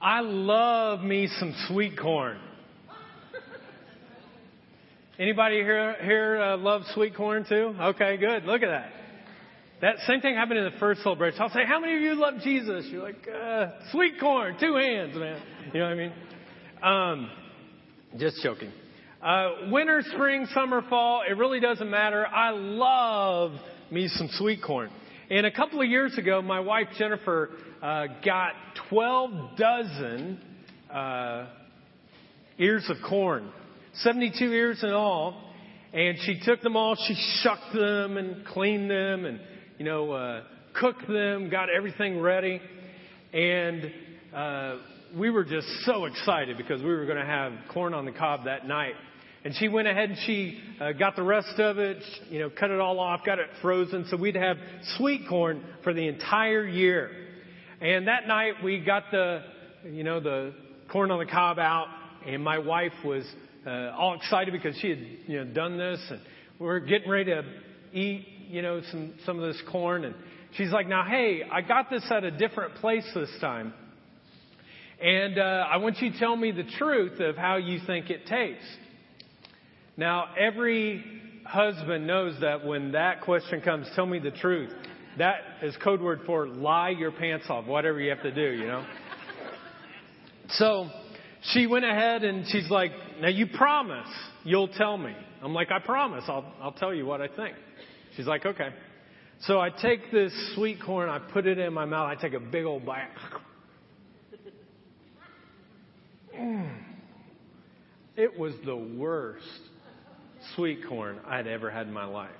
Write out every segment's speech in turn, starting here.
I love me some sweet corn. Anybody here, here uh, love sweet corn too? Okay, good. Look at that. That same thing happened in the first celebration. I'll say, how many of you love Jesus? You're like, uh, sweet corn, two hands, man. You know what I mean? Um, just joking. Uh, winter, spring, summer, fall, it really doesn't matter. I love me some sweet corn. And a couple of years ago, my wife Jennifer uh, got 12 dozen uh, ears of corn, 72 ears in all. And she took them all, she shucked them and cleaned them and, you know, uh, cooked them, got everything ready. And uh, we were just so excited because we were going to have corn on the cob that night. And she went ahead and she uh, got the rest of it, you know, cut it all off, got it frozen, so we'd have sweet corn for the entire year. And that night we got the, you know, the corn on the cob out, and my wife was uh, all excited because she had, you know, done this, and we we're getting ready to eat, you know, some some of this corn, and she's like, "Now, hey, I got this at a different place this time." And uh, I want you to tell me the truth of how you think it tastes. Now, every husband knows that when that question comes, tell me the truth. That is code word for lie your pants off, whatever you have to do, you know? So she went ahead and she's like, now you promise you'll tell me. I'm like, I promise. I'll, I'll tell you what I think. She's like, okay. So I take this sweet corn, I put it in my mouth, I take a big old bite. Mm. It was the worst sweet corn I'd ever had in my life.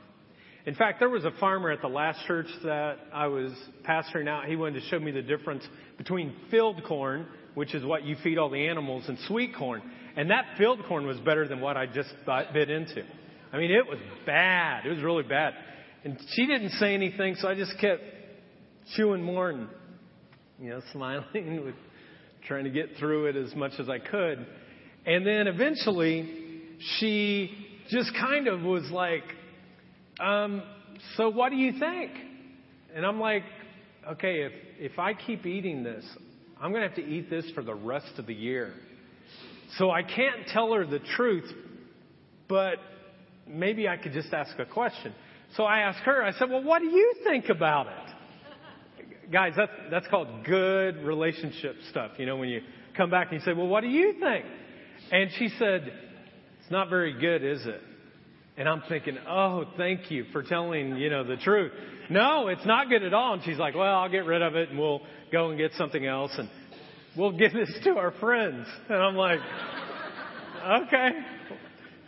In fact, there was a farmer at the last church that I was pastoring out. He wanted to show me the difference between field corn, which is what you feed all the animals, and sweet corn. And that field corn was better than what I just bit into. I mean, it was bad. It was really bad. And she didn't say anything, so I just kept chewing more and, you know, smiling with trying to get through it as much as I could. And then eventually she just kind of was like, um, so what do you think? And I'm like, okay, if, if I keep eating this, I'm going to have to eat this for the rest of the year. So I can't tell her the truth, but maybe I could just ask a question. So I asked her, I said, well, what do you think about it? Guys, that's, that's called good relationship stuff. You know, when you come back and you say, well, what do you think? And she said, it's not very good, is it? And I'm thinking, oh, thank you for telling, you know, the truth. No, it's not good at all. And she's like, well, I'll get rid of it and we'll go and get something else and we'll give this to our friends. And I'm like, okay.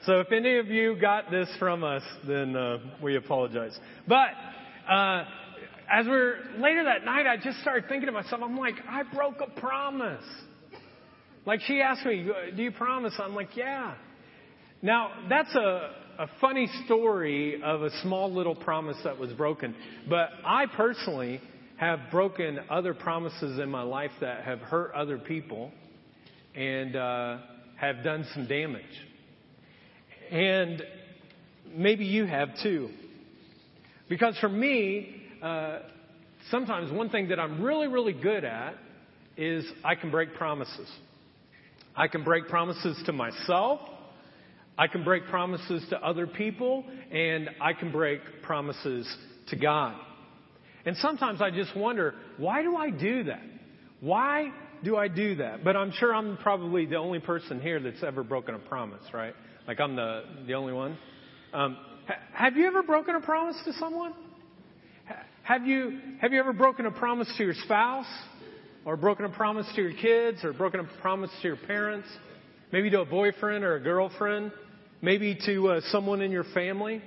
So if any of you got this from us, then uh, we apologize. But uh, as we're later that night, I just started thinking to myself, I'm like, I broke a promise. Like she asked me, Do you promise? I'm like, Yeah. Now, that's a, a funny story of a small little promise that was broken. But I personally have broken other promises in my life that have hurt other people and uh, have done some damage. And maybe you have too. Because for me, uh, sometimes one thing that I'm really, really good at is I can break promises. I can break promises to myself. I can break promises to other people. And I can break promises to God. And sometimes I just wonder, why do I do that? Why do I do that? But I'm sure I'm probably the only person here that's ever broken a promise, right? Like I'm the, the only one. Um, ha- have you ever broken a promise to someone? Ha- have you, have you ever broken a promise to your spouse? or broken a promise to your kids, or broken a promise to your parents, maybe to a boyfriend or a girlfriend, maybe to uh, someone in your family.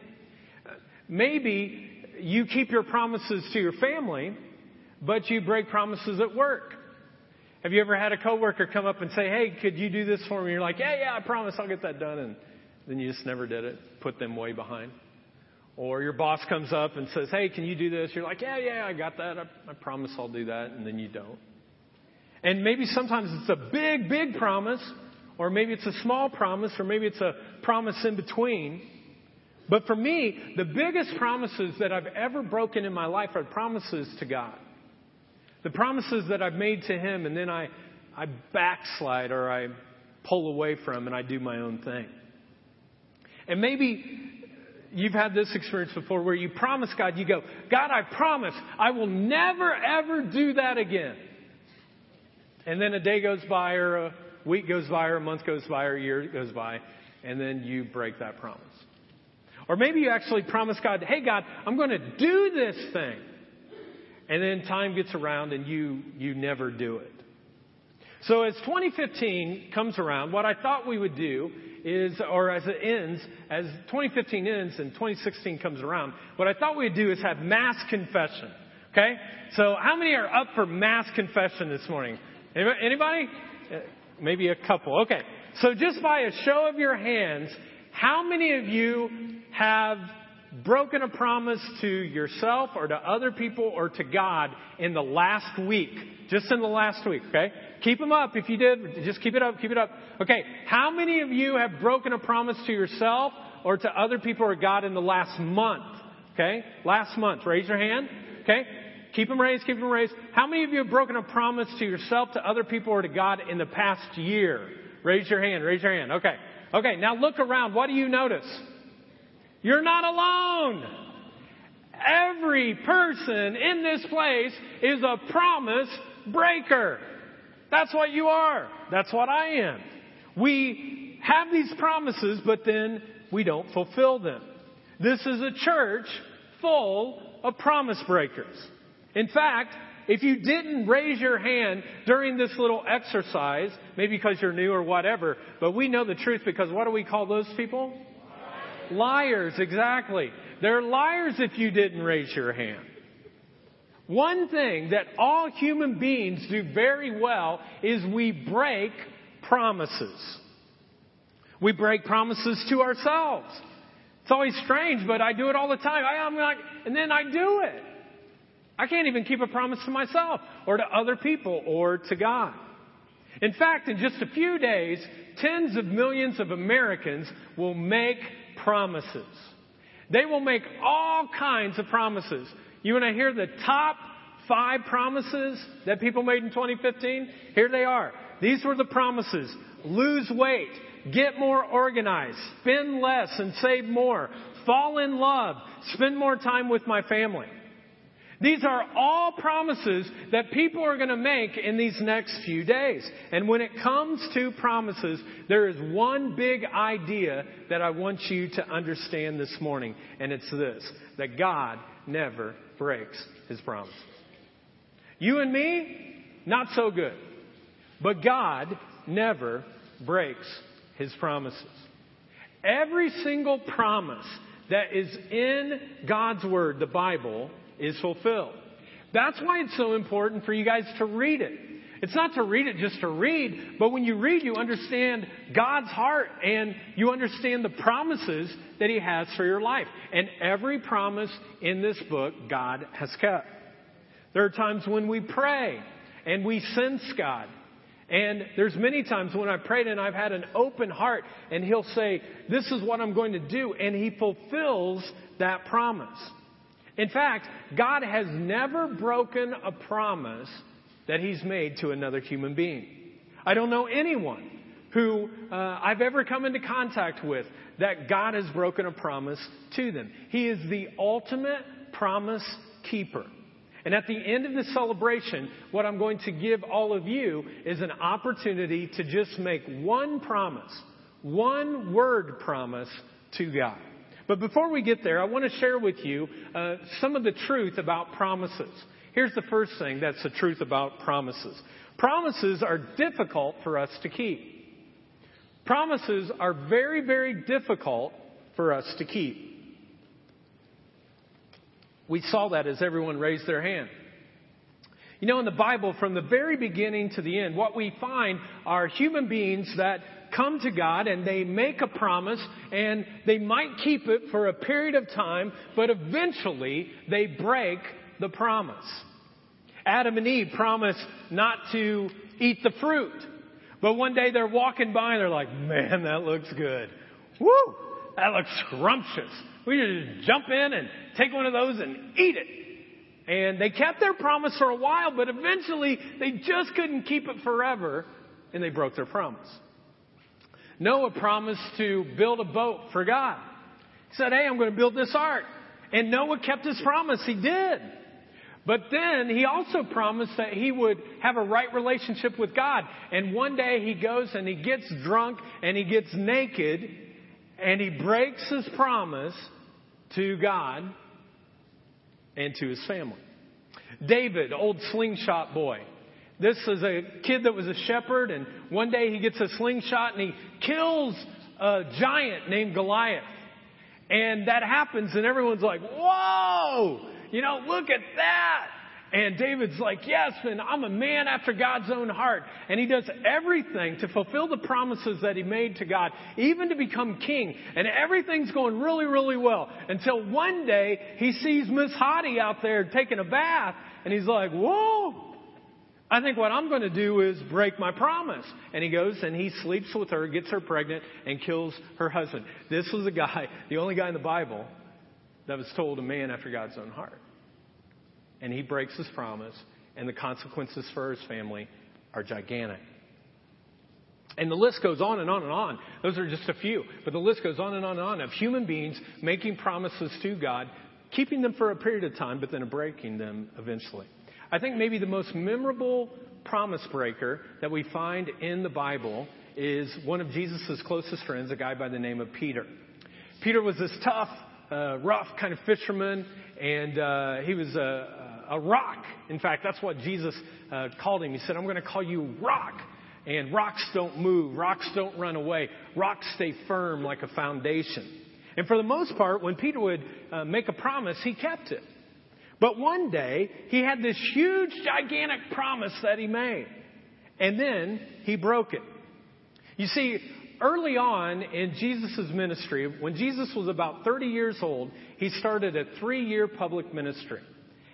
Maybe you keep your promises to your family, but you break promises at work. Have you ever had a coworker come up and say, "Hey, could you do this for me?" You're like, "Yeah, yeah, I promise I'll get that done," and then you just never did it. Put them way behind. Or your boss comes up and says, "Hey, can you do this?" You're like, "Yeah, yeah, I got that. I, I promise I'll do that," and then you don't. And maybe sometimes it's a big, big promise, or maybe it's a small promise, or maybe it's a promise in between. But for me, the biggest promises that I've ever broken in my life are promises to God. The promises that I've made to Him, and then I I backslide or I pull away from and I do my own thing. And maybe you've had this experience before where you promise God, you go, God, I promise I will never ever do that again. And then a day goes by or a week goes by or a month goes by or a year goes by and then you break that promise. Or maybe you actually promise God, hey God, I'm going to do this thing. And then time gets around and you, you never do it. So as 2015 comes around, what I thought we would do is, or as it ends, as 2015 ends and 2016 comes around, what I thought we'd do is have mass confession. Okay? So how many are up for mass confession this morning? Anybody? Maybe a couple. Okay. So just by a show of your hands, how many of you have broken a promise to yourself or to other people or to God in the last week? Just in the last week, okay? Keep them up if you did. Just keep it up, keep it up. Okay, how many of you have broken a promise to yourself or to other people or God in the last month? Okay, last month. Raise your hand. Okay, keep them raised, keep them raised. How many of you have broken a promise to yourself, to other people, or to God in the past year? Raise your hand, raise your hand. Okay, okay, now look around. What do you notice? You're not alone. Every person in this place is a promise breaker. That's what you are. That's what I am. We have these promises, but then we don't fulfill them. This is a church full of promise breakers. In fact, if you didn't raise your hand during this little exercise, maybe because you're new or whatever, but we know the truth because what do we call those people? Liars, exactly. They're liars if you didn't raise your hand. One thing that all human beings do very well is we break promises. We break promises to ourselves. It's always strange, but I do it all the time. I, am like, and then I do it. I can't even keep a promise to myself or to other people or to God. In fact, in just a few days, tens of millions of Americans will make promises. They will make all kinds of promises. You want to hear the top five promises that people made in 2015? Here they are. These were the promises. Lose weight. Get more organized. Spend less and save more. Fall in love. Spend more time with my family. These are all promises that people are going to make in these next few days. And when it comes to promises, there is one big idea that I want you to understand this morning, and it's this that God never breaks his promises. You and me, not so good. But God never breaks his promises. Every single promise that is in God's Word, the Bible, is fulfilled. That's why it's so important for you guys to read it. It's not to read it just to read, but when you read, you understand God's heart and you understand the promises that He has for your life. And every promise in this book, God has kept. There are times when we pray and we sense God. And there's many times when I prayed and I've had an open heart and He'll say, this is what I'm going to do. And He fulfills that promise. In fact, God has never broken a promise that He's made to another human being. I don't know anyone who uh, I've ever come into contact with that God has broken a promise to them. He is the ultimate promise keeper. And at the end of the celebration, what I'm going to give all of you is an opportunity to just make one promise, one word promise to God. But before we get there, I want to share with you uh, some of the truth about promises. Here's the first thing that's the truth about promises. Promises are difficult for us to keep. Promises are very, very difficult for us to keep. We saw that as everyone raised their hand. You know, in the Bible, from the very beginning to the end, what we find are human beings that come to God and they make a promise and they might keep it for a period of time, but eventually they break the promise. Adam and Eve promised not to eat the fruit. But one day they're walking by and they're like, man, that looks good. Woo! That looks scrumptious. We just jump in and take one of those and eat it. And they kept their promise for a while, but eventually they just couldn't keep it forever, and they broke their promise. Noah promised to build a boat for God. He said, Hey, I'm going to build this ark. And Noah kept his promise. He did. But then he also promised that he would have a right relationship with God. And one day he goes and he gets drunk and he gets naked and he breaks his promise to God and to his family. David, old slingshot boy. This is a kid that was a shepherd and one day he gets a slingshot and he kills a giant named Goliath. And that happens and everyone's like, whoa! You know, look at that. And David's like, yes, and I'm a man after God's own heart. And he does everything to fulfill the promises that he made to God, even to become king. And everything's going really, really well until one day he sees Miss Hottie out there taking a bath and he's like, whoa, I think what I'm going to do is break my promise. And he goes and he sleeps with her, gets her pregnant, and kills her husband. This was a guy, the only guy in the Bible that was told a man after God's own heart and he breaks his promise, and the consequences for his family are gigantic. And the list goes on and on and on. Those are just a few. But the list goes on and on and on of human beings making promises to God, keeping them for a period of time, but then breaking them eventually. I think maybe the most memorable promise breaker that we find in the Bible is one of Jesus' closest friends, a guy by the name of Peter. Peter was this tough, uh, rough kind of fisherman, and uh, he was a, a rock. In fact, that's what Jesus uh, called him. He said, I'm going to call you rock. And rocks don't move. Rocks don't run away. Rocks stay firm like a foundation. And for the most part, when Peter would uh, make a promise, he kept it. But one day, he had this huge, gigantic promise that he made. And then he broke it. You see, early on in Jesus' ministry, when Jesus was about 30 years old, he started a three year public ministry.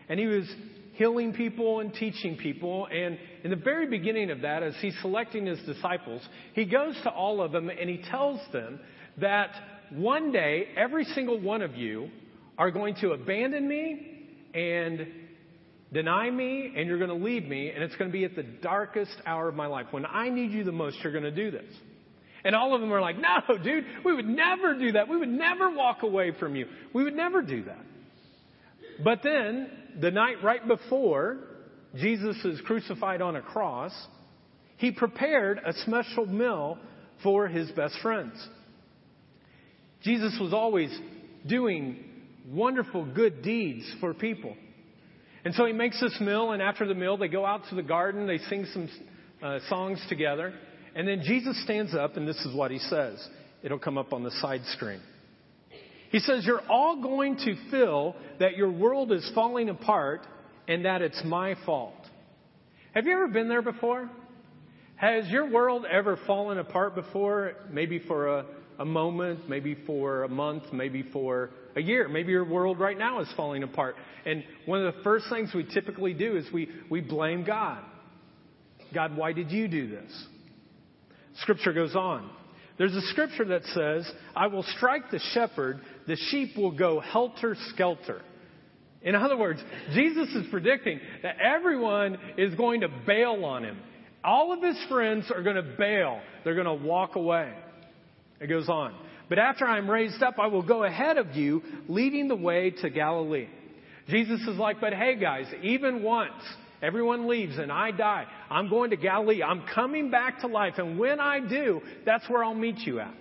And he was healing people and teaching people. And in the very beginning of that, as he's selecting his disciples, he goes to all of them and he tells them that one day, every single one of you are going to abandon me and deny me and you're going to leave me and it's going to be at the darkest hour of my life. When I need you the most, you're going to do this. And all of them are like, no, dude, we would never do that. We would never walk away from you. We would never do that. But then the night right before Jesus is crucified on a cross, he prepared a special meal for his best friends. Jesus was always doing wonderful good deeds for people. And so he makes this meal, and after the meal, they go out to the garden, they sing some uh, songs together, and then Jesus stands up, and this is what he says. It'll come up on the side screen. He says, You're all going to feel that your world is falling apart and that it's my fault. Have you ever been there before? Has your world ever fallen apart before? Maybe for a, a moment, maybe for a month, maybe for a year. Maybe your world right now is falling apart. And one of the first things we typically do is we, we blame God. God, why did you do this? Scripture goes on. There's a scripture that says, I will strike the shepherd, the sheep will go helter skelter. In other words, Jesus is predicting that everyone is going to bail on him. All of his friends are going to bail. They're going to walk away. It goes on. But after I'm raised up, I will go ahead of you, leading the way to Galilee. Jesus is like, but hey guys, even once, Everyone leaves and I die. I'm going to Galilee. I'm coming back to life. And when I do, that's where I'll meet you at.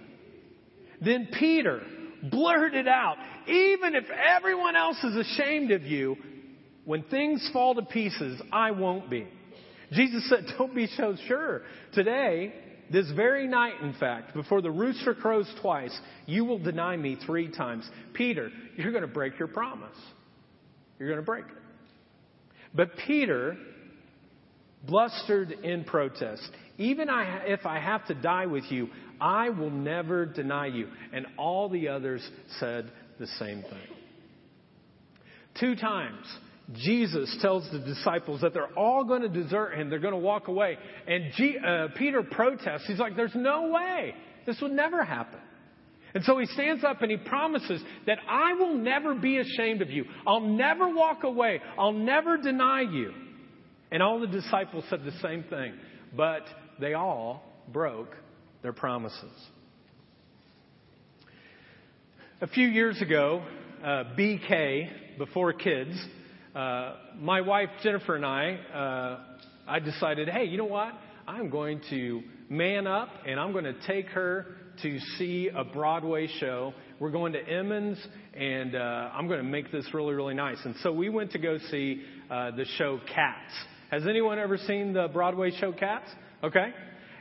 Then Peter blurted out, even if everyone else is ashamed of you, when things fall to pieces, I won't be. Jesus said, don't be so sure. Today, this very night, in fact, before the rooster crows twice, you will deny me three times. Peter, you're going to break your promise. You're going to break it. But Peter blustered in protest. Even if I have to die with you, I will never deny you. And all the others said the same thing. Two times, Jesus tells the disciples that they're all going to desert him. They're going to walk away. And G, uh, Peter protests. He's like, there's no way. This would never happen. And so he stands up and he promises that I will never be ashamed of you. I'll never walk away. I'll never deny you. And all the disciples said the same thing, but they all broke their promises. A few years ago, uh, BK, before kids, uh, my wife Jennifer and I, uh, I decided, hey, you know what? I'm going to man up and I'm going to take her to see a Broadway show. We're going to Emens and uh, I'm going to make this really, really nice. And so we went to go see uh, the show Cats. Has anyone ever seen the Broadway show Cats? Okay.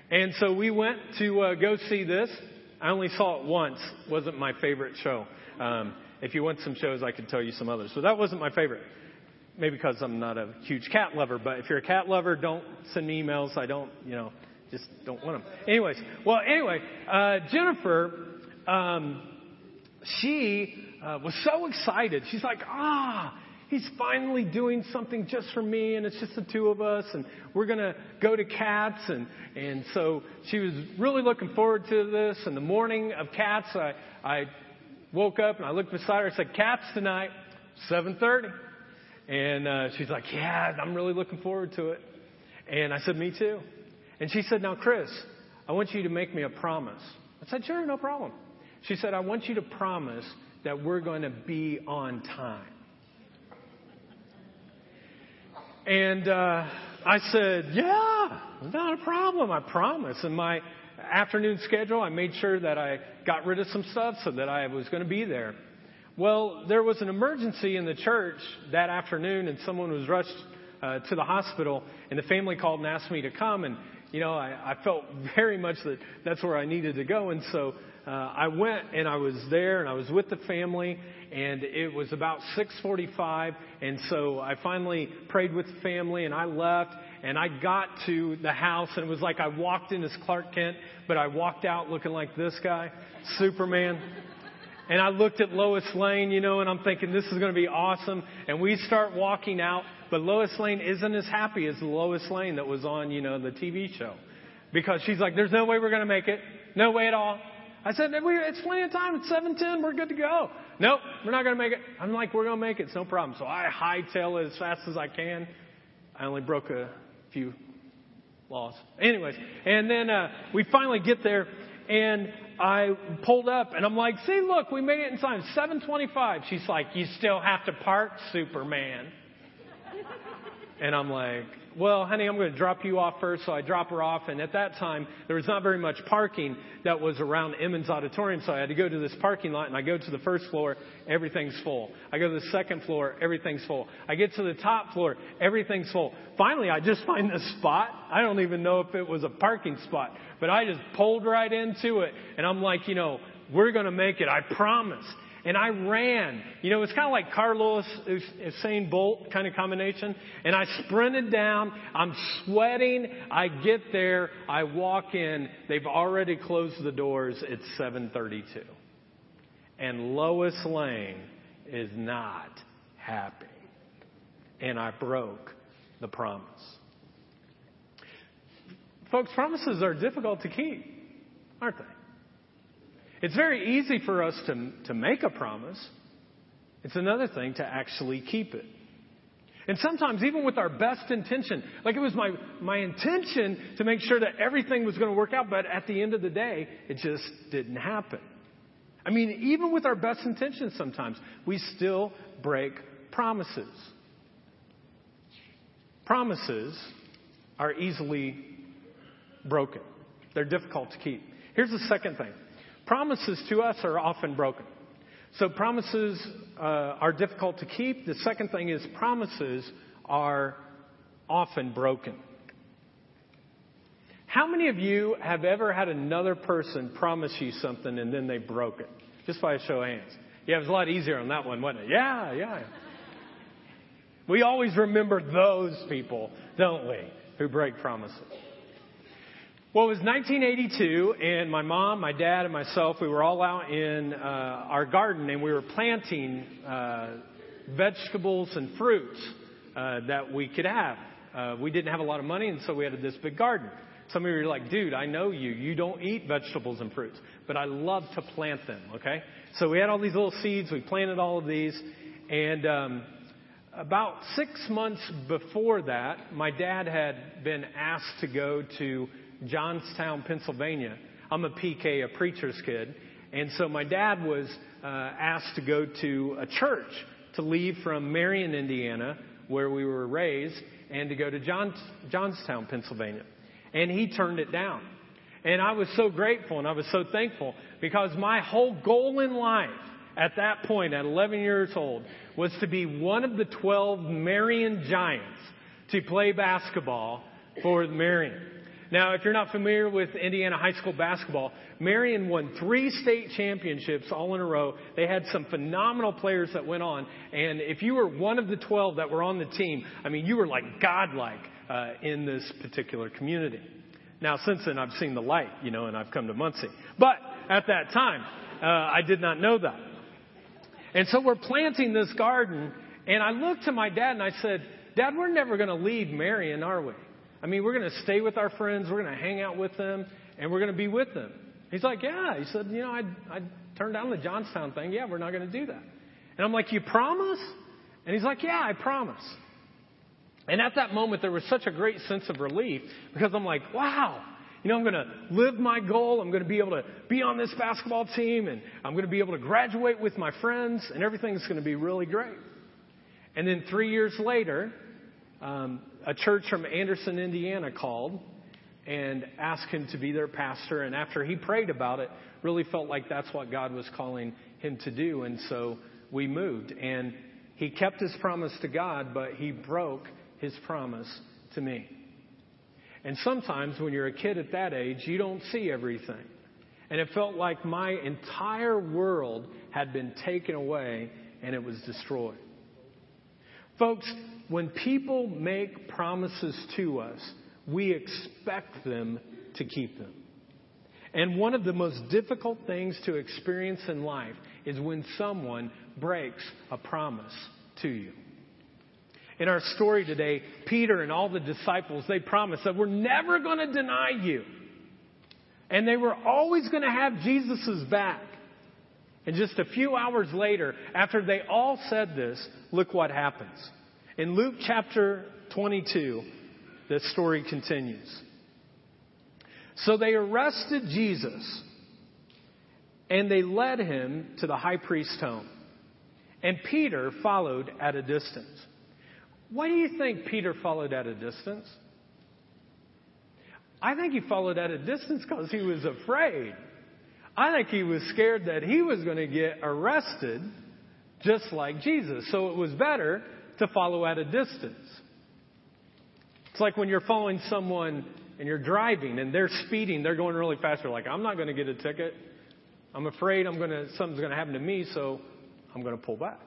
And so we went to uh, go see this. I only saw it once. It wasn't my favorite show. Um, if you want some shows, I could tell you some others. So that wasn't my favorite. Maybe because I'm not a huge cat lover. But if you're a cat lover, don't send me emails. I don't, you know, just don't want them. Anyways, well, anyway, uh, Jennifer, um, she uh, was so excited. She's like, ah, he's finally doing something just for me and it's just the two of us and we're going to go to cats and and so she was really looking forward to this and the morning of cats i i woke up and i looked beside her i said cats tonight 7:30 and uh she's like yeah i'm really looking forward to it. And i said me too. And she said now chris i want you to make me a promise. I said sure no problem. She said i want you to promise that we're going to be on time. And uh, I said, Yeah, not a problem, I promise. And my afternoon schedule, I made sure that I got rid of some stuff so that I was going to be there. Well, there was an emergency in the church that afternoon, and someone was rushed uh, to the hospital, and the family called and asked me to come. And, you know, I, I felt very much that that's where I needed to go. And so uh, I went and I was there and I was with the family and it was about 6:45 and so I finally prayed with the family and I left and I got to the house and it was like I walked in as Clark Kent but I walked out looking like this guy Superman and I looked at Lois Lane you know and I'm thinking this is going to be awesome and we start walking out but Lois Lane isn't as happy as the Lois Lane that was on you know the TV show because she's like there's no way we're going to make it no way at all I said, it's plenty of time. It's 710. We're good to go. Nope, we're not going to make it. I'm like, we're going to make it. It's no problem. So I hightail it as fast as I can. I only broke a few laws. Anyways, and then uh, we finally get there, and I pulled up, and I'm like, see, look, we made it in time. 725. She's like, you still have to park, Superman. And I'm like, well, honey, I'm going to drop you off first. So I drop her off. And at that time, there was not very much parking that was around Emens Auditorium. So I had to go to this parking lot and I go to the first floor. Everything's full. I go to the second floor. Everything's full. I get to the top floor. Everything's full. Finally, I just find this spot. I don't even know if it was a parking spot, but I just pulled right into it. And I'm like, you know, we're going to make it. I promise and I ran. You know, it's kind of like Carl Lewis Usain Bolt kind of combination. And I sprinted down. I'm sweating. I get there. I walk in. They've already closed the doors. It's 7:32, and Lois Lane is not happy. And I broke the promise. Folks, promises are difficult to keep, aren't they? It's very easy for us to, to make a promise. It's another thing to actually keep it. And sometimes, even with our best intention, like it was my, my intention to make sure that everything was going to work out, but at the end of the day, it just didn't happen. I mean, even with our best intentions, sometimes we still break promises. Promises are easily broken, they're difficult to keep. Here's the second thing Promises to us are often broken. So promises uh, are difficult to keep. The second thing is promises are often broken. How many of you have ever had another person promise you something and then they broke it? Just by a show of hands. Yeah, it was a lot easier on that one, wasn't it? Yeah, yeah. We always remember those people, don't we, who break promises. Well, it was 1982, and my mom, my dad, and myself, we were all out in uh, our garden, and we were planting uh, vegetables and fruits uh, that we could have uh, we didn't have a lot of money, and so we had this big garden. Some of you are like, dude, I know you. You don't eat vegetables and fruits, but I love to plant them, okay? So we had all these little seeds. We planted all of these. And um, about six months before that, my dad had been asked to go to Johnstown, Pennsylvania. I'm a PK, a preacher's kid. And so my dad was uh, asked to go to a church to leave from Marion, Indiana, where we were raised, and to go to John, Johnstown, Pennsylvania and he turned it down. And I was so grateful and I was so thankful because my whole goal in life at that point, at 11 years old, was to be one of the 12 Marion Giants to play basketball for Marion. Now, if you're not familiar with Indiana high school basketball, Marion won three state championships all in a row. They had some phenomenal players that went on. And if you were one of the 12 that were on the team, I mean, you were like godlike uh, in this particular community. Now, since then, I've seen the light, you know, and I've come to Muncie. But at that time, uh, I did not know that. And so we're planting this garden, and I looked to my dad and I said, Dad, we're never going to leave Marion, are we? I mean, we're going to stay with our friends, we're going to hang out with them, and we're going to be with them. He's like, Yeah. He said, You know, I I turned down the Johnstown thing. Yeah, we're not going to do that. And I'm like, You promise? And he's like, Yeah, I promise. And at that moment, there was such a great sense of relief because I'm like, wow, you know, I'm going to live my goal. I'm going to be able to be on this basketball team and I'm going to be able to graduate with my friends and everything's going to be really great. And then three years later, um, a church from Anderson, Indiana called and asked him to be their pastor. And after he prayed about it, really felt like that's what God was calling him to do. And so we moved. And he kept his promise to God, but he broke his promise to me. And sometimes when you're a kid at that age, you don't see everything. And it felt like my entire world had been taken away and it was destroyed. Folks, when people make promises to us, we expect them to keep them. And one of the most difficult things to experience in life is when someone breaks a promise to you. In our story today, Peter and all the disciples, they promised that we're never going to deny you. And they were always going to have Jesus' back. And just a few hours later, after they all said this, look what happens. In Luke chapter 22, the story continues. So they arrested Jesus and they led him to the high priest's home. And Peter followed at a distance. Why do you think Peter followed at a distance? I think he followed at a distance because he was afraid. I think he was scared that he was going to get arrested just like Jesus. So it was better to follow at a distance. It's like when you're following someone and you're driving and they're speeding, they're going really fast. You're like, I'm not going to get a ticket. I'm afraid I'm going to, something's going to happen to me, so I'm going to pull back.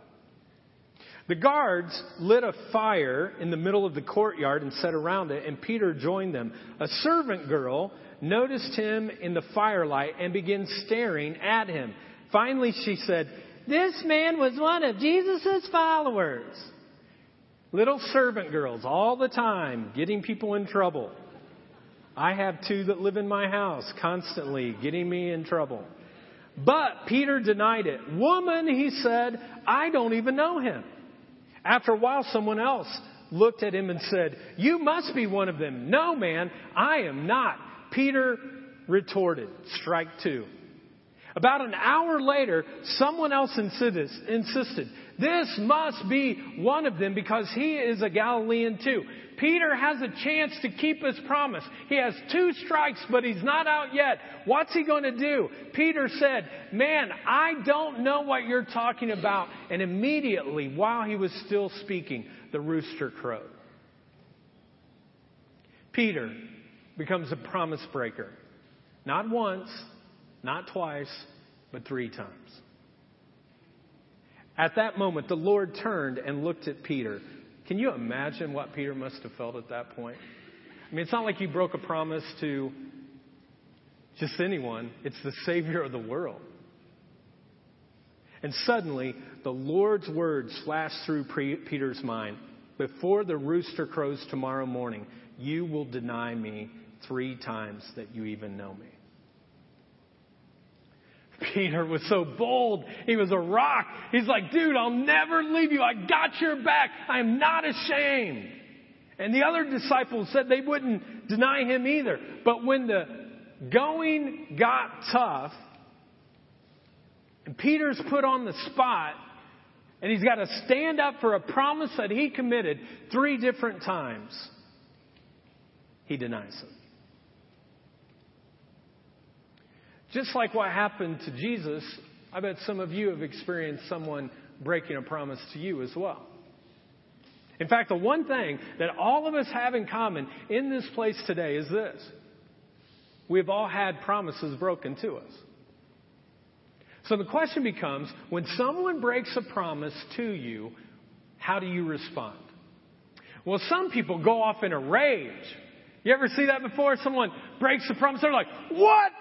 The guards lit a fire in the middle of the courtyard and sat around it, and Peter joined them. A servant girl noticed him in the firelight and began staring at him. Finally, she said, This man was one of Jesus' followers. Little servant girls all the time getting people in trouble. I have two that live in my house constantly getting me in trouble. But Peter denied it. Woman, he said, I don't even know him. After a while, someone else looked at him and said, You must be one of them. No, man, I am not. Peter retorted, Strike two. About an hour later, someone else insisted, This must be one of them because he is a Galilean too. Peter has a chance to keep his promise. He has two strikes, but he's not out yet. What's he going to do? Peter said, Man, I don't know what you're talking about. And immediately, while he was still speaking, the rooster crowed. Peter becomes a promise breaker. Not once, not twice, but three times. At that moment, the Lord turned and looked at Peter. Can you imagine what Peter must have felt at that point? I mean, it's not like he broke a promise to just anyone, it's the Savior of the world. And suddenly, the Lord's words flashed through Peter's mind before the rooster crows tomorrow morning, you will deny me three times that you even know me. Peter was so bold. He was a rock. He's like, dude, I'll never leave you. I got your back. I'm not ashamed. And the other disciples said they wouldn't deny him either. But when the going got tough, and Peter's put on the spot, and he's got to stand up for a promise that he committed three different times, he denies him. Just like what happened to Jesus, I bet some of you have experienced someone breaking a promise to you as well. In fact, the one thing that all of us have in common in this place today is this. We've all had promises broken to us. So the question becomes, when someone breaks a promise to you, how do you respond? Well, some people go off in a rage. You ever see that before? Someone breaks the promise, they're like, what?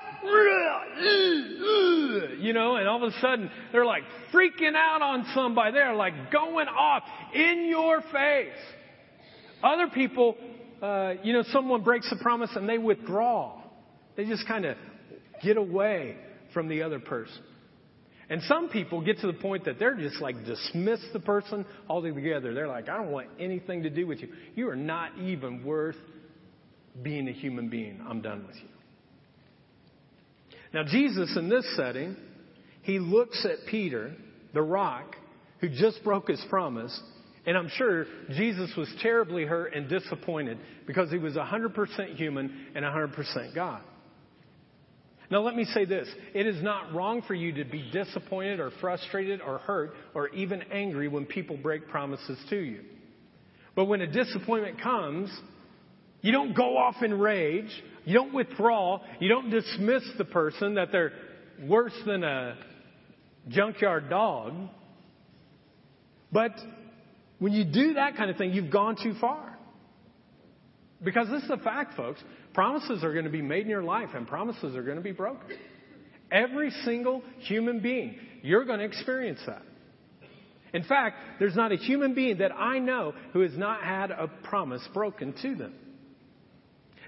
you know, and all of a sudden they're like freaking out on somebody. They're like going off in your face. Other people, uh, you know, someone breaks the promise and they withdraw. They just kind of get away from the other person. And some people get to the point that they're just like dismiss the person altogether. They're like, I don't want anything to do with you. You are not even worth being a human being. I'm done with you. Now, Jesus, in this setting, he looks at Peter, the rock, who just broke his promise, and I'm sure Jesus was terribly hurt and disappointed because he was 100% human and 100% God. Now, let me say this. It is not wrong for you to be disappointed or frustrated or hurt or even angry when people break promises to you. But when a disappointment comes, you don't go off in rage. You don't withdraw. You don't dismiss the person that they're worse than a junkyard dog. But when you do that kind of thing, you've gone too far. Because this is a fact, folks. Promises are going to be made in your life and promises are going to be broken. Every single human being, you're going to experience that. In fact, there's not a human being that I know who has not had a promise broken to them.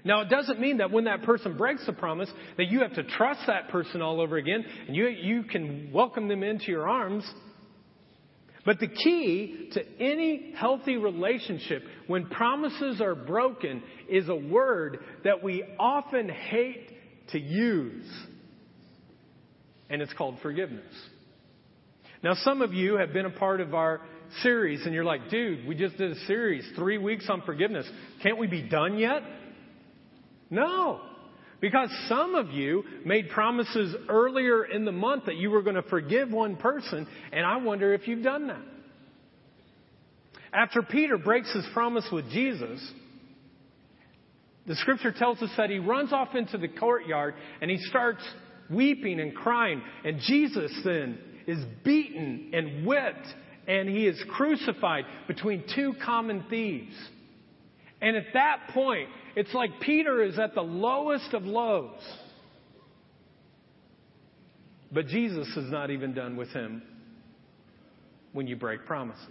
Now, it doesn't mean that when that person breaks the promise, that you have to trust that person all over again and you, you can welcome them into your arms. But the key to any healthy relationship when promises are broken is a word that we often hate to use. And it's called forgiveness. Now, some of you have been a part of our series and you're like, dude, we just did a series, three weeks on forgiveness. Can't we be done yet? No. Because some of you made promises earlier in the month that you were going to forgive one person, and I wonder if you've done that. After Peter breaks his promise with Jesus, the scripture tells us that he runs off into the courtyard and he starts weeping and crying. And Jesus then is beaten and whipped and he is crucified between two common thieves. And at that point, it's like Peter is at the lowest of lows. But Jesus is not even done with him when you break promises.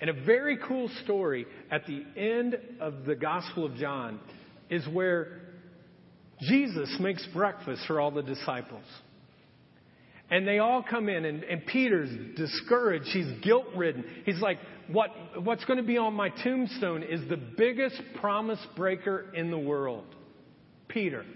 And a very cool story at the end of the Gospel of John is where Jesus makes breakfast for all the disciples. And they all come in, and, and Peter's discouraged. He's guilt ridden. He's like, what, What's going to be on my tombstone is the biggest promise breaker in the world Peter.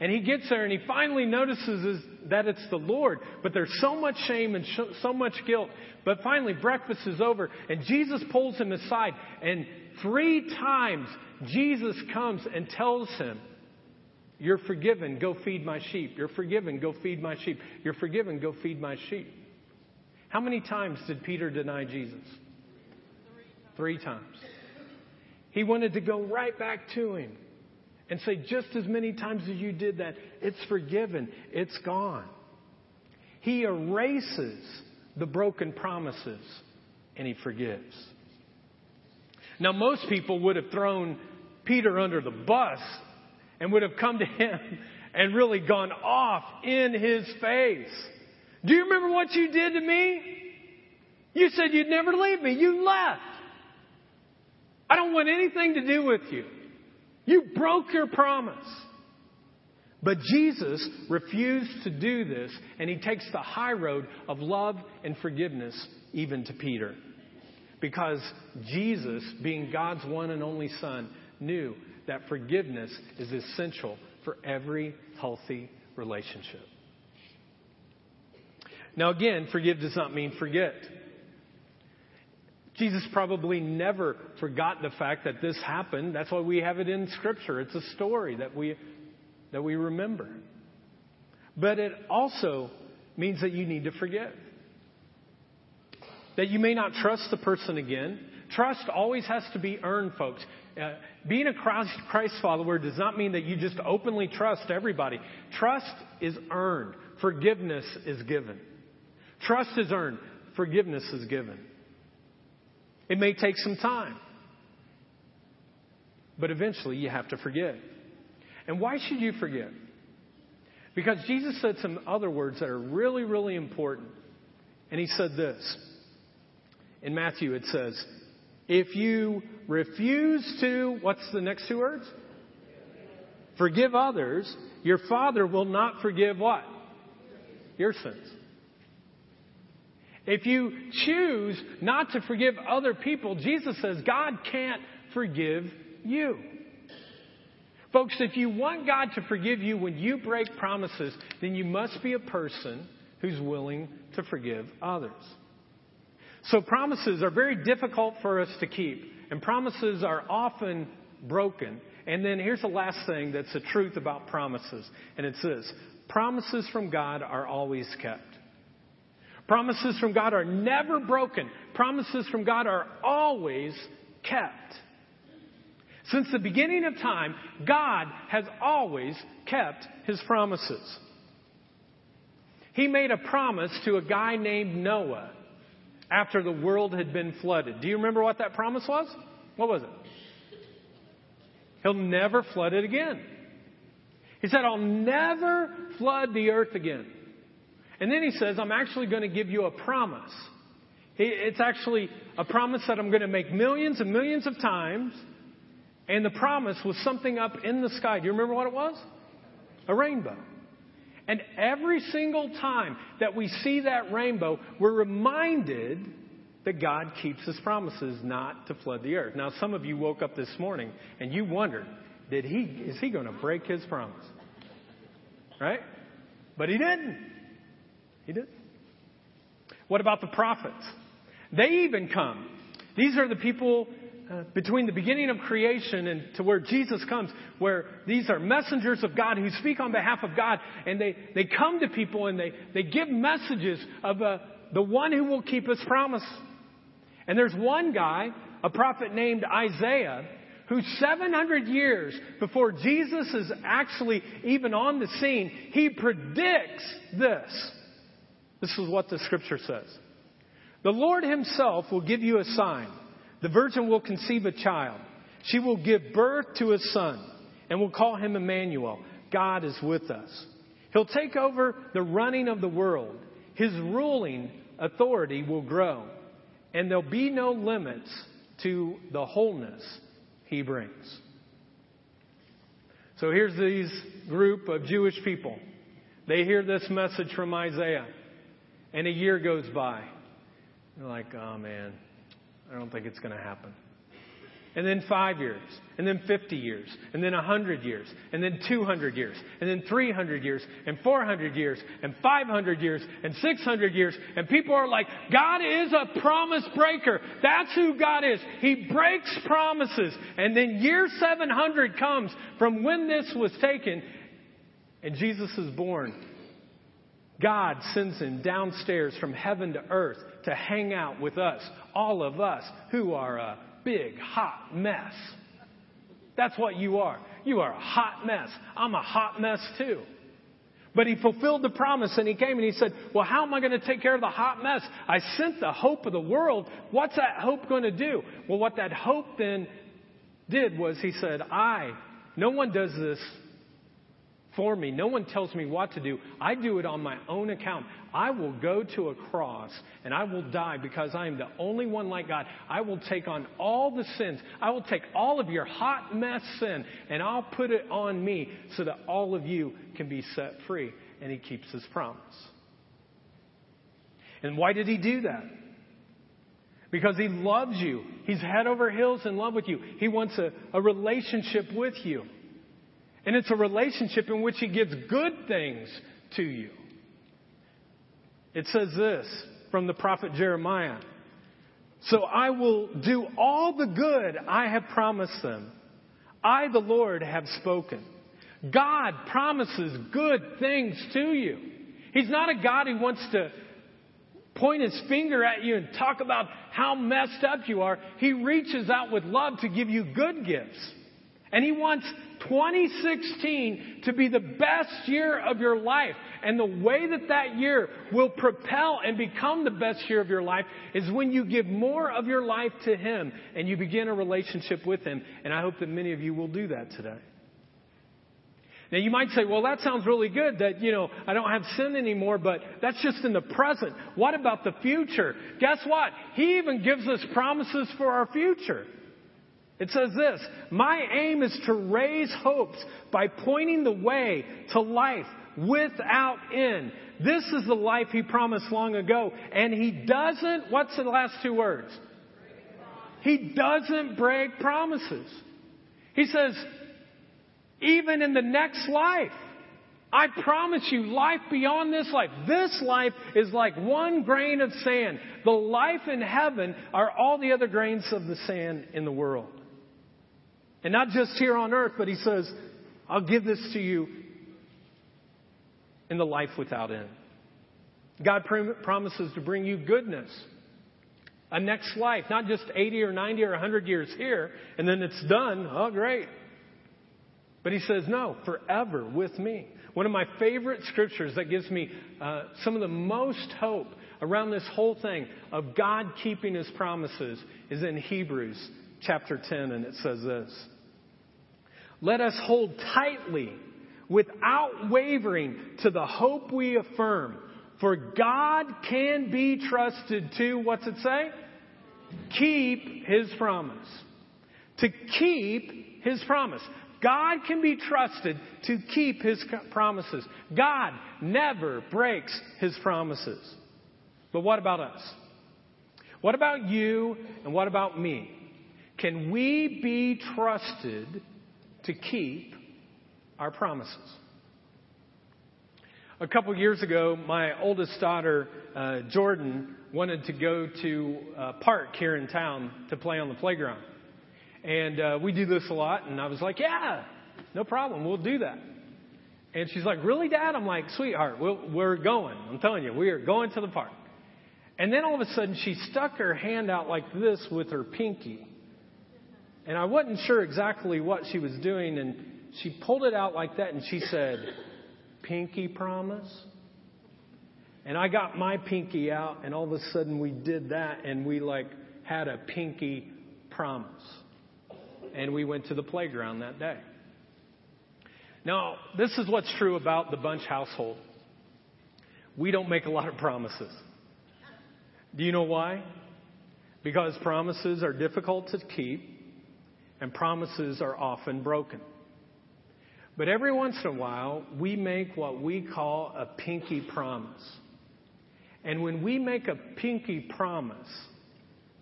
And he gets there and he finally notices that it's the Lord. But there's so much shame and so much guilt. But finally, breakfast is over and Jesus pulls him aside. And three times, Jesus comes and tells him, you're forgiven, go feed my sheep. You're forgiven, go feed my sheep. You're forgiven, go feed my sheep. How many times did Peter deny Jesus? Three times. He wanted to go right back to him and say, just as many times as you did that, it's forgiven, it's gone. He erases the broken promises and he forgives. Now, most people would have thrown Peter under the bus and would have come to him and really gone off in his face. Do you remember what you did to me? You said you'd never leave me. You left. I don't want anything to do with you. You broke your promise. But Jesus refused to do this, and he takes the high road of love and forgiveness even to Peter. Because Jesus, being God's one and only Son, knew that forgiveness is essential for every healthy relationship. Now, again, forgive does not mean forget. Jesus probably never forgot the fact that this happened. That's why we have it in Scripture. It's a story that we, that we remember. But it also means that you need to forgive. That you may not trust the person again. Trust always has to be earned, folks. Uh, being a Christ, Christ follower does not mean that you just openly trust everybody. Trust is earned. Forgiveness is given. Trust is earned. Forgiveness is given. It may take some time. But eventually you have to forgive. And why should you forgive? Because Jesus said some other words that are really, really important. And he said this. In Matthew it says, if you refuse to, what's the next two words? Forgive others, your Father will not forgive what? Your sins. If you choose not to forgive other people, Jesus says God can't forgive you. Folks, if you want God to forgive you when you break promises, then you must be a person who's willing to forgive others. So promises are very difficult for us to keep, and promises are often broken. And then here's the last thing that's the truth about promises, and it's this promises from God are always kept. Promises from God are never broken. Promises from God are always kept. Since the beginning of time, God has always kept his promises. He made a promise to a guy named Noah after the world had been flooded. Do you remember what that promise was? What was it? He'll never flood it again. He said, I'll never flood the earth again. And then he says, I'm actually going to give you a promise. It's actually a promise that I'm going to make millions and millions of times. And the promise was something up in the sky. Do you remember what it was? A rainbow. And every single time that we see that rainbow, we're reminded that God keeps his promises not to flood the earth. Now, some of you woke up this morning and you wondered, did he, is he going to break his promise? Right? But he didn't. He did. What about the prophets? They even come. These are the people uh, between the beginning of creation and to where Jesus comes, where these are messengers of God who speak on behalf of God, and they, they come to people and they, they give messages of uh, the one who will keep his promise. And there's one guy, a prophet named Isaiah, who 700 years before Jesus is actually even on the scene, he predicts this. This is what the scripture says. The Lord himself will give you a sign. The virgin will conceive a child. She will give birth to a son and will call him Emmanuel. God is with us. He'll take over the running of the world. His ruling authority will grow and there'll be no limits to the wholeness he brings. So here's these group of Jewish people. They hear this message from Isaiah. And a year goes by. They're like, oh man, I don't think it's going to happen. And then five years, and then 50 years, and then 100 years, and then 200 years, and then 300 years, and 400 years, and 500 years, and 600 years. And people are like, God is a promise breaker. That's who God is. He breaks promises. And then year 700 comes from when this was taken, and Jesus is born. God sends him downstairs from heaven to earth to hang out with us, all of us who are a big, hot mess. That's what you are. You are a hot mess. I'm a hot mess too. But he fulfilled the promise and he came and he said, Well, how am I going to take care of the hot mess? I sent the hope of the world. What's that hope going to do? Well, what that hope then did was he said, I, no one does this for me. No one tells me what to do. I do it on my own account. I will go to a cross and I will die because I am the only one like God. I will take on all the sins. I will take all of your hot mess sin and I'll put it on me so that all of you can be set free. And he keeps his promise. And why did he do that? Because he loves you. He's head over heels in love with you. He wants a, a relationship with you. And it's a relationship in which He gives good things to you. It says this from the prophet Jeremiah. So I will do all the good I have promised them. I, the Lord, have spoken. God promises good things to you. He's not a God who wants to point his finger at you and talk about how messed up you are. He reaches out with love to give you good gifts. And he wants 2016 to be the best year of your life. And the way that that year will propel and become the best year of your life is when you give more of your life to Him and you begin a relationship with Him. And I hope that many of you will do that today. Now you might say, well, that sounds really good that, you know, I don't have sin anymore, but that's just in the present. What about the future? Guess what? He even gives us promises for our future. It says this, my aim is to raise hopes by pointing the way to life without end. This is the life he promised long ago. And he doesn't, what's the last two words? He doesn't break promises. He says, even in the next life, I promise you life beyond this life. This life is like one grain of sand. The life in heaven are all the other grains of the sand in the world. And not just here on earth, but he says, I'll give this to you in the life without end. God promises to bring you goodness. A next life, not just 80 or 90 or 100 years here, and then it's done. Oh, great. But he says, no, forever with me. One of my favorite scriptures that gives me uh, some of the most hope around this whole thing of God keeping his promises is in Hebrews chapter 10, and it says this Let us hold tightly, without wavering, to the hope we affirm. For God can be trusted to, what's it say? Keep His promise. To keep His promise. God can be trusted to keep His promises. God never breaks His promises. But what about us? What about you and what about me? Can we be trusted to keep our promises? A couple years ago, my oldest daughter, uh, Jordan, wanted to go to a park here in town to play on the playground. And uh, we do this a lot, and I was like, yeah, no problem, we'll do that. And she's like, really, Dad? I'm like, sweetheart, we we are going. I'm telling you, we are going to the park. And then all of a sudden, she stuck her hand out like this with her pinky. And I wasn't sure exactly what she was doing, and she pulled it out like that and she said, Pinky promise? And I got my pinky out, and all of a sudden we did that, and we like had a pinky promise. And we went to the playground that day. Now, this is what's true about the Bunch household. We don't make a lot of promises. Do you know why? Because promises are difficult to keep and promises are often broken. But every once in a while, we make what we call a pinky promise. And when we make a pinky promise,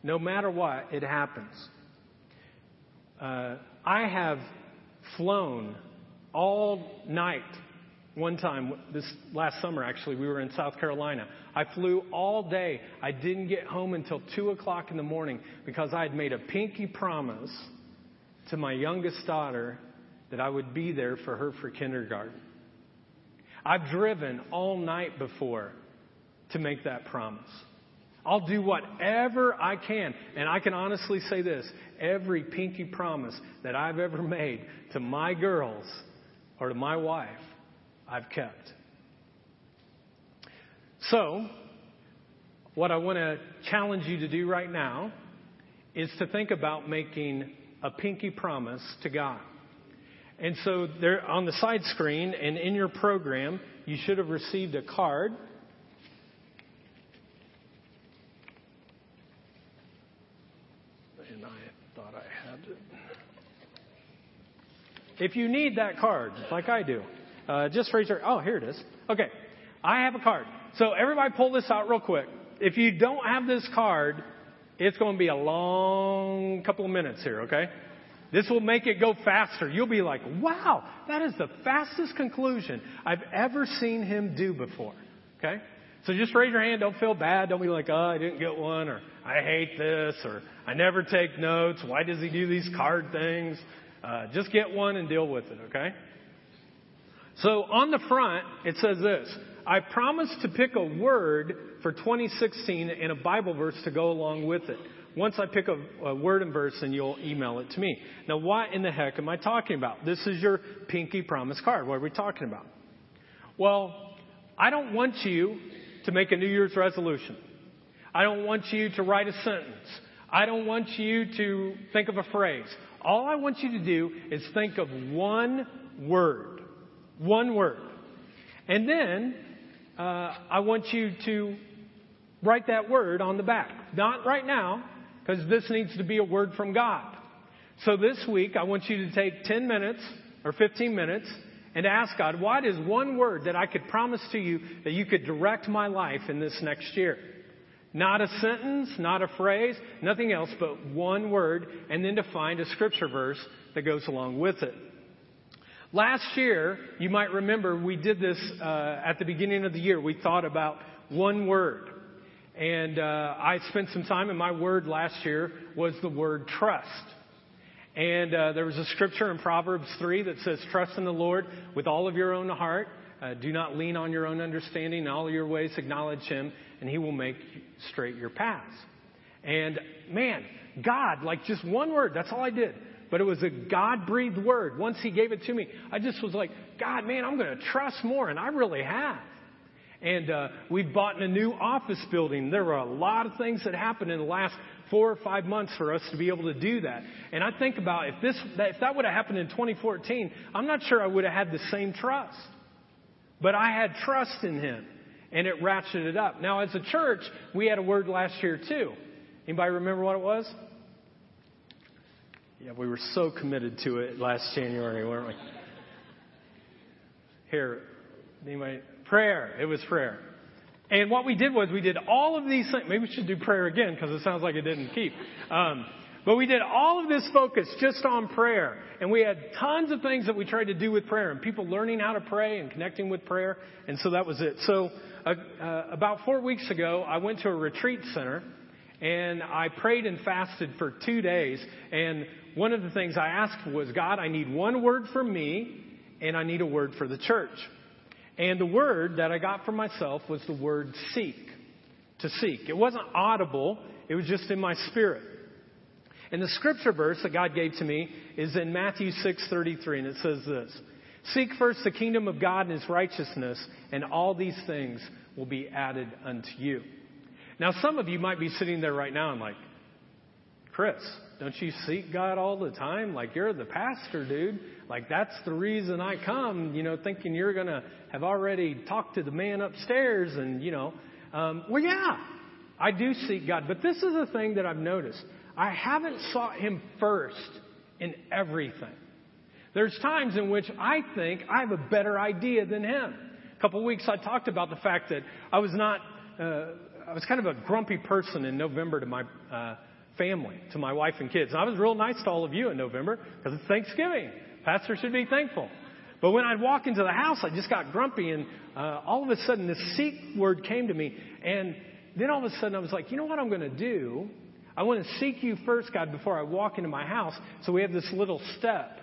no matter what, it happens. Uh, I have flown all night one time, this last summer actually, we were in South Carolina. I flew all day. I didn't get home until 2 o'clock in the morning because I had made a pinky promise to my youngest daughter that I would be there for her for kindergarten. I've driven all night before to make that promise. I'll do whatever I can. And I can honestly say this every pinky promise that I've ever made to my girls or to my wife, I've kept. So, what I want to challenge you to do right now is to think about making a pinky promise to God. And so there on the side screen and in your program, you should have received a card. And I thought I had it. If you need that card, like I do, uh, just raise your. Oh, here it is. Okay, I have a card. So everybody, pull this out real quick. If you don't have this card, it's going to be a long couple of minutes here. Okay. This will make it go faster. You'll be like, wow, that is the fastest conclusion I've ever seen him do before. Okay? So just raise your hand. Don't feel bad. Don't be like, oh, I didn't get one, or I hate this, or I never take notes. Why does he do these card things? Uh, just get one and deal with it, okay? So on the front, it says this I promise to pick a word for 2016 and a Bible verse to go along with it once I pick a, a, word and verse, and you'll email it to me. Now, what in the heck am I talking about? This is your pinky promise card. What are we talking about? Well, I don't want you to make a New Year's resolution. I don't want you to write a sentence. I don't want you to think of a phrase. All I want you to do is think of one word. One word. And then uh, I want you to write that word on the back. Not right now, because this needs to be a word from God. So this week, I want you to take 10 minutes or 15 minutes and ask God, what is one word that I could promise to you that you could direct my life in this next year? Not a sentence, not a phrase, nothing else but one word, and then to find a scripture verse that goes along with it. Last year, you might remember we did this uh, at the beginning of the year. We thought about one word. And uh, I spent some time, and my word last year was the word trust. And uh, there was a scripture in Proverbs 3 that says, Trust in the Lord with all of your own heart. Uh, do not lean on your own understanding. In all your ways, acknowledge Him, and He will make straight your paths. And man, God, like just one word, that's all I did. But it was a God breathed word. Once He gave it to me, I just was like, God, man, I'm going to trust more. And I really have. And uh, we bought in a new office building. There were a lot of things that happened in the last four or five months for us to be able to do that. And I think about if this, if that would have happened in 2014, I'm not sure I would have had the same trust. But I had trust in Him, and it ratcheted up. Now, as a church, we had a word last year too. Anybody remember what it was? Yeah, we were so committed to it last January, weren't we? Here, anybody? Prayer. It was prayer. And what we did was we did all of these things. Maybe we should do prayer again because it sounds like it didn't keep. Um, but we did all of this focus just on prayer. And we had tons of things that we tried to do with prayer and people learning how to pray and connecting with prayer. And so that was it. So uh, uh, about four weeks ago, I went to a retreat center and I prayed and fasted for two days. And one of the things I asked was, God, I need one word for me and I need a word for the church. And the word that I got for myself was the word seek. To seek. It wasn't audible, it was just in my spirit. And the scripture verse that God gave to me is in Matthew 6:33 and it says this: Seek first the kingdom of God and his righteousness, and all these things will be added unto you. Now some of you might be sitting there right now and like, Chris, don't you seek God all the time? Like you're the pastor, dude. Like that's the reason I come, you know, thinking you're going to have already talked to the man upstairs and, you know, um, well, yeah, I do seek God. But this is a thing that I've noticed. I haven't sought Him first in everything. There's times in which I think I have a better idea than Him. A couple of weeks I talked about the fact that I was not, uh, I was kind of a grumpy person in November to my, uh, family, to my wife and kids. And I was real nice to all of you in November because it's Thanksgiving. Pastor should be thankful. But when I'd walk into the house, I just got grumpy, and uh, all of a sudden, this seek word came to me. And then all of a sudden, I was like, you know what I'm going to do? I want to seek you first, God, before I walk into my house. So we have this little step.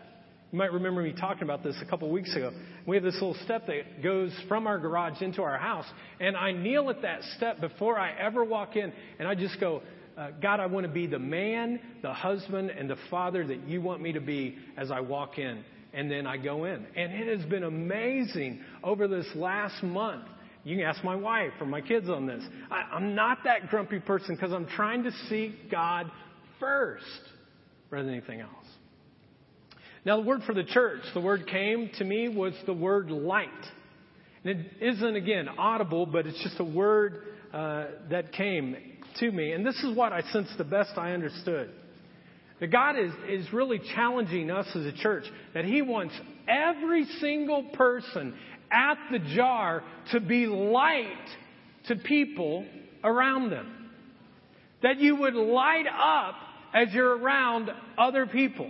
You might remember me talking about this a couple weeks ago. We have this little step that goes from our garage into our house. And I kneel at that step before I ever walk in, and I just go, uh, God, I want to be the man, the husband, and the father that you want me to be as I walk in. And then I go in. And it has been amazing over this last month. You can ask my wife or my kids on this. I, I'm not that grumpy person because I'm trying to seek God first rather than anything else. Now, the word for the church, the word came to me was the word light. And it isn't, again, audible, but it's just a word uh, that came to me. And this is what I sense the best I understood. That God is, is really challenging us as a church, that He wants every single person at the jar to be light to people around them. That you would light up as you're around other people.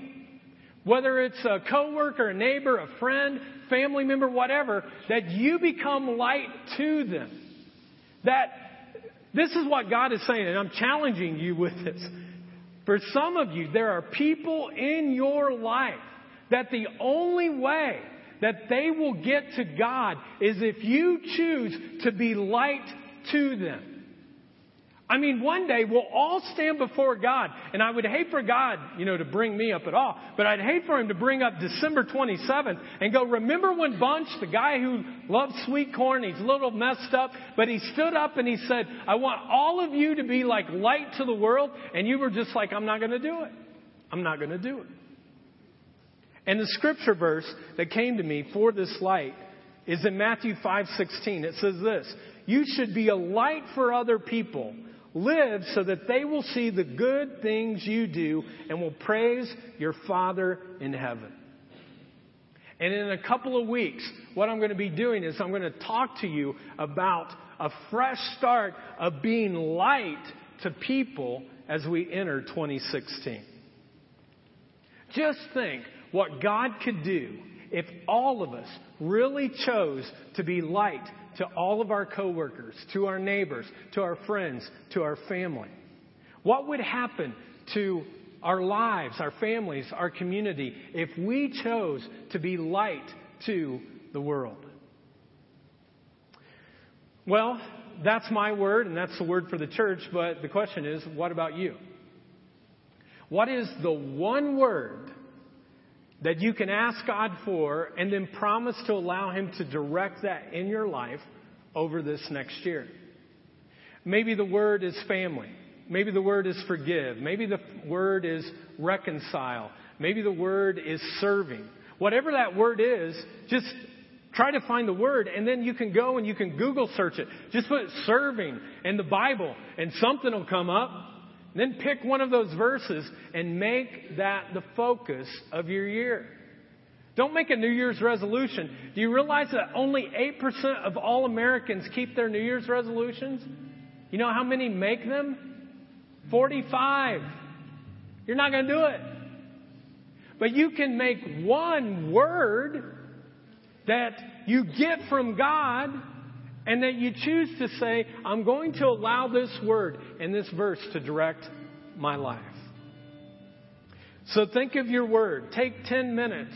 Whether it's a coworker, a neighbor, a friend, family member, whatever, that you become light to them. That this is what God is saying, and I'm challenging you with this. For some of you, there are people in your life that the only way that they will get to God is if you choose to be light to them. I mean, one day we'll all stand before God, and I would hate for God, you know, to bring me up at all, but I'd hate for him to bring up December 27th and go, remember when Bunch, the guy who loves sweet corn, he's a little messed up, but he stood up and he said, I want all of you to be like light to the world, and you were just like, I'm not going to do it. I'm not going to do it. And the scripture verse that came to me for this light is in Matthew 5:16. It says this, "You should be a light for other people." Live so that they will see the good things you do and will praise your Father in heaven. And in a couple of weeks, what I'm going to be doing is I'm going to talk to you about a fresh start of being light to people as we enter 2016. Just think what God could do if all of us really chose to be light to all of our coworkers, to our neighbors, to our friends, to our family? What would happen to our lives, our families, our community if we chose to be light to the world? Well, that's my word and that's the word for the church, but the question is, what about you? What is the one word that you can ask God for and then promise to allow Him to direct that in your life over this next year. Maybe the word is family. Maybe the word is forgive. Maybe the word is reconcile. Maybe the word is serving. Whatever that word is, just try to find the word and then you can go and you can Google search it. Just put serving in the Bible and something will come up. Then pick one of those verses and make that the focus of your year. Don't make a New Year's resolution. Do you realize that only 8% of all Americans keep their New Year's resolutions? You know how many make them? 45. You're not going to do it. But you can make one word that you get from God and that you choose to say, I'm going to allow this word and this verse to direct my life. So think of your word. Take 10 minutes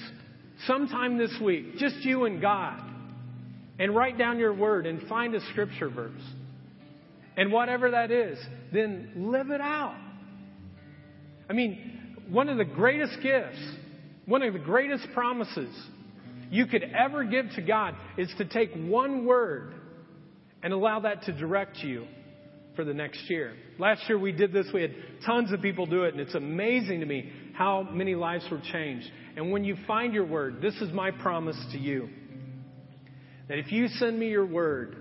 sometime this week, just you and God, and write down your word and find a scripture verse. And whatever that is, then live it out. I mean, one of the greatest gifts, one of the greatest promises you could ever give to God is to take one word and allow that to direct you for the next year. Last year we did this. We had tons of people do it, and it's amazing to me how many lives were changed. And when you find your word, this is my promise to you that if you send me your word,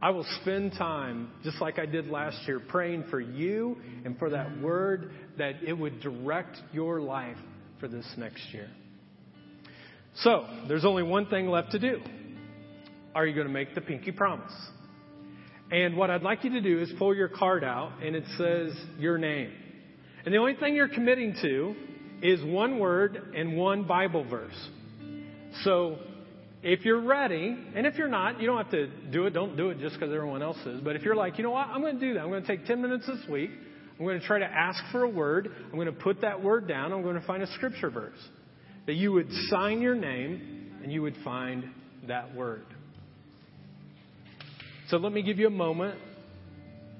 I will spend time, just like I did last year, praying for you and for that word that it would direct your life for this next year. So, there's only one thing left to do. Are you going to make the pinky promise? And what I'd like you to do is pull your card out and it says your name. And the only thing you're committing to is one word and one Bible verse. So if you're ready, and if you're not, you don't have to do it. Don't do it just because everyone else is. But if you're like, you know what, I'm going to do that. I'm going to take 10 minutes this week. I'm going to try to ask for a word. I'm going to put that word down. I'm going to find a scripture verse. That you would sign your name and you would find that word. So let me give you a moment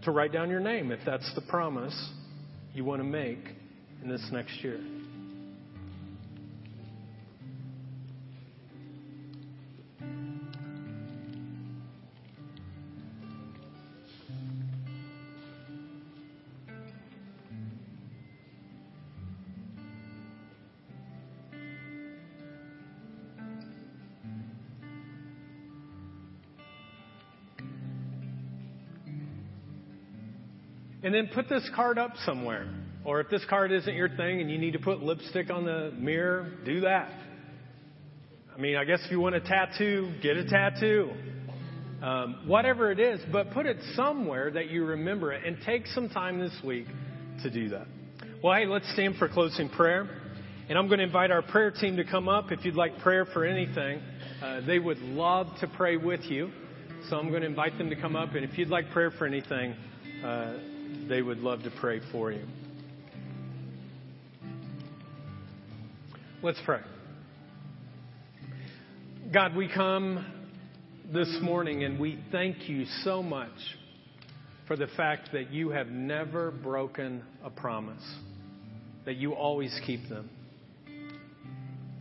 to write down your name if that's the promise you want to make in this next year. And then put this card up somewhere. Or if this card isn't your thing and you need to put lipstick on the mirror, do that. I mean, I guess if you want a tattoo, get a tattoo. Um, whatever it is, but put it somewhere that you remember it and take some time this week to do that. Well, hey, let's stand for closing prayer. And I'm going to invite our prayer team to come up. If you'd like prayer for anything, uh, they would love to pray with you. So I'm going to invite them to come up. And if you'd like prayer for anything, uh, they would love to pray for you. Let's pray. God, we come this morning and we thank you so much for the fact that you have never broken a promise, that you always keep them.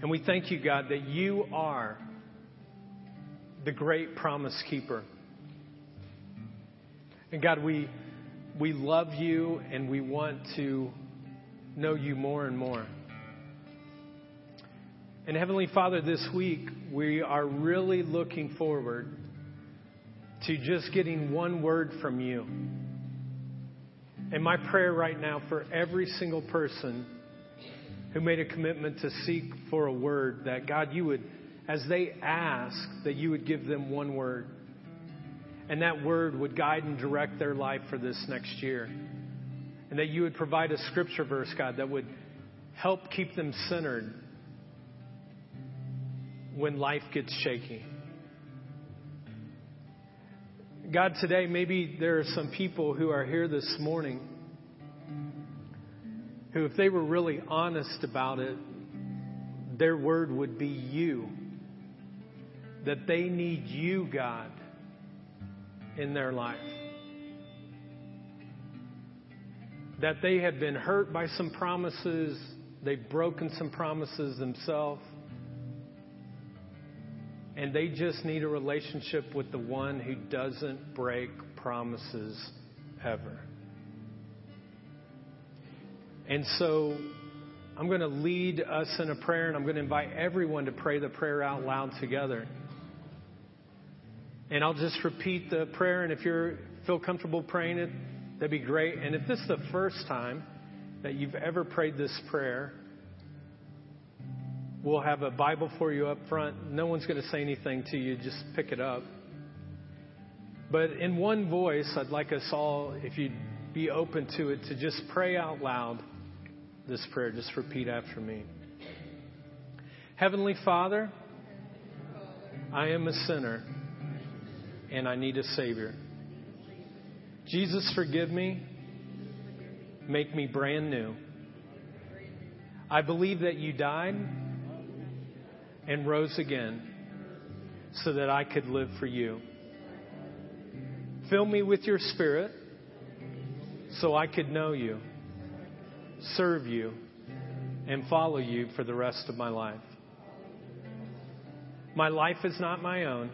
And we thank you, God, that you are the great promise keeper. And God, we, we love you and we want to know you more and more. And Heavenly Father, this week we are really looking forward to just getting one word from you. And my prayer right now for every single person who made a commitment to seek for a word, that God, you would, as they ask, that you would give them one word. And that word would guide and direct their life for this next year. And that you would provide a scripture verse, God, that would help keep them centered when life gets shaky. God, today, maybe there are some people who are here this morning who, if they were really honest about it, their word would be you. That they need you, God, in their life. That they have been hurt by some promises, they've broken some promises themselves and they just need a relationship with the one who doesn't break promises ever. And so I'm going to lead us in a prayer, and I'm going to invite everyone to pray the prayer out loud together. And I'll just repeat the prayer, and if you feel comfortable praying it, that'd be great. And if this is the first time that you've ever prayed this prayer, We'll have a Bible for you up front. No one's going to say anything to you, just pick it up. But in one voice, I'd like us all, if you'd be open to it, to just pray out loud this prayer. Just repeat after me. Heavenly Father, I am a sinner and I need a Savior. Jesus, forgive me. Make me brand new. I believe that you died and rose again so that I could live for you. Fill me with your spirit so I could know you, serve you, and follow you for the rest of my life. My life is not my own.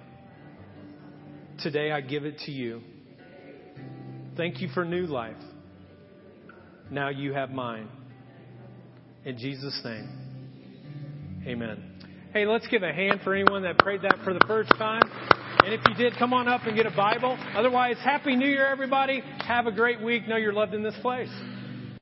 Today I give it to you. Thank you for new life. Now you have mine. In Jesus' name, amen. Hey, let's give a hand for anyone that prayed that for the first time. And if you did, come on up and get a Bible. Otherwise, Happy New Year, everybody. Have a great week. Know you're loved in this place.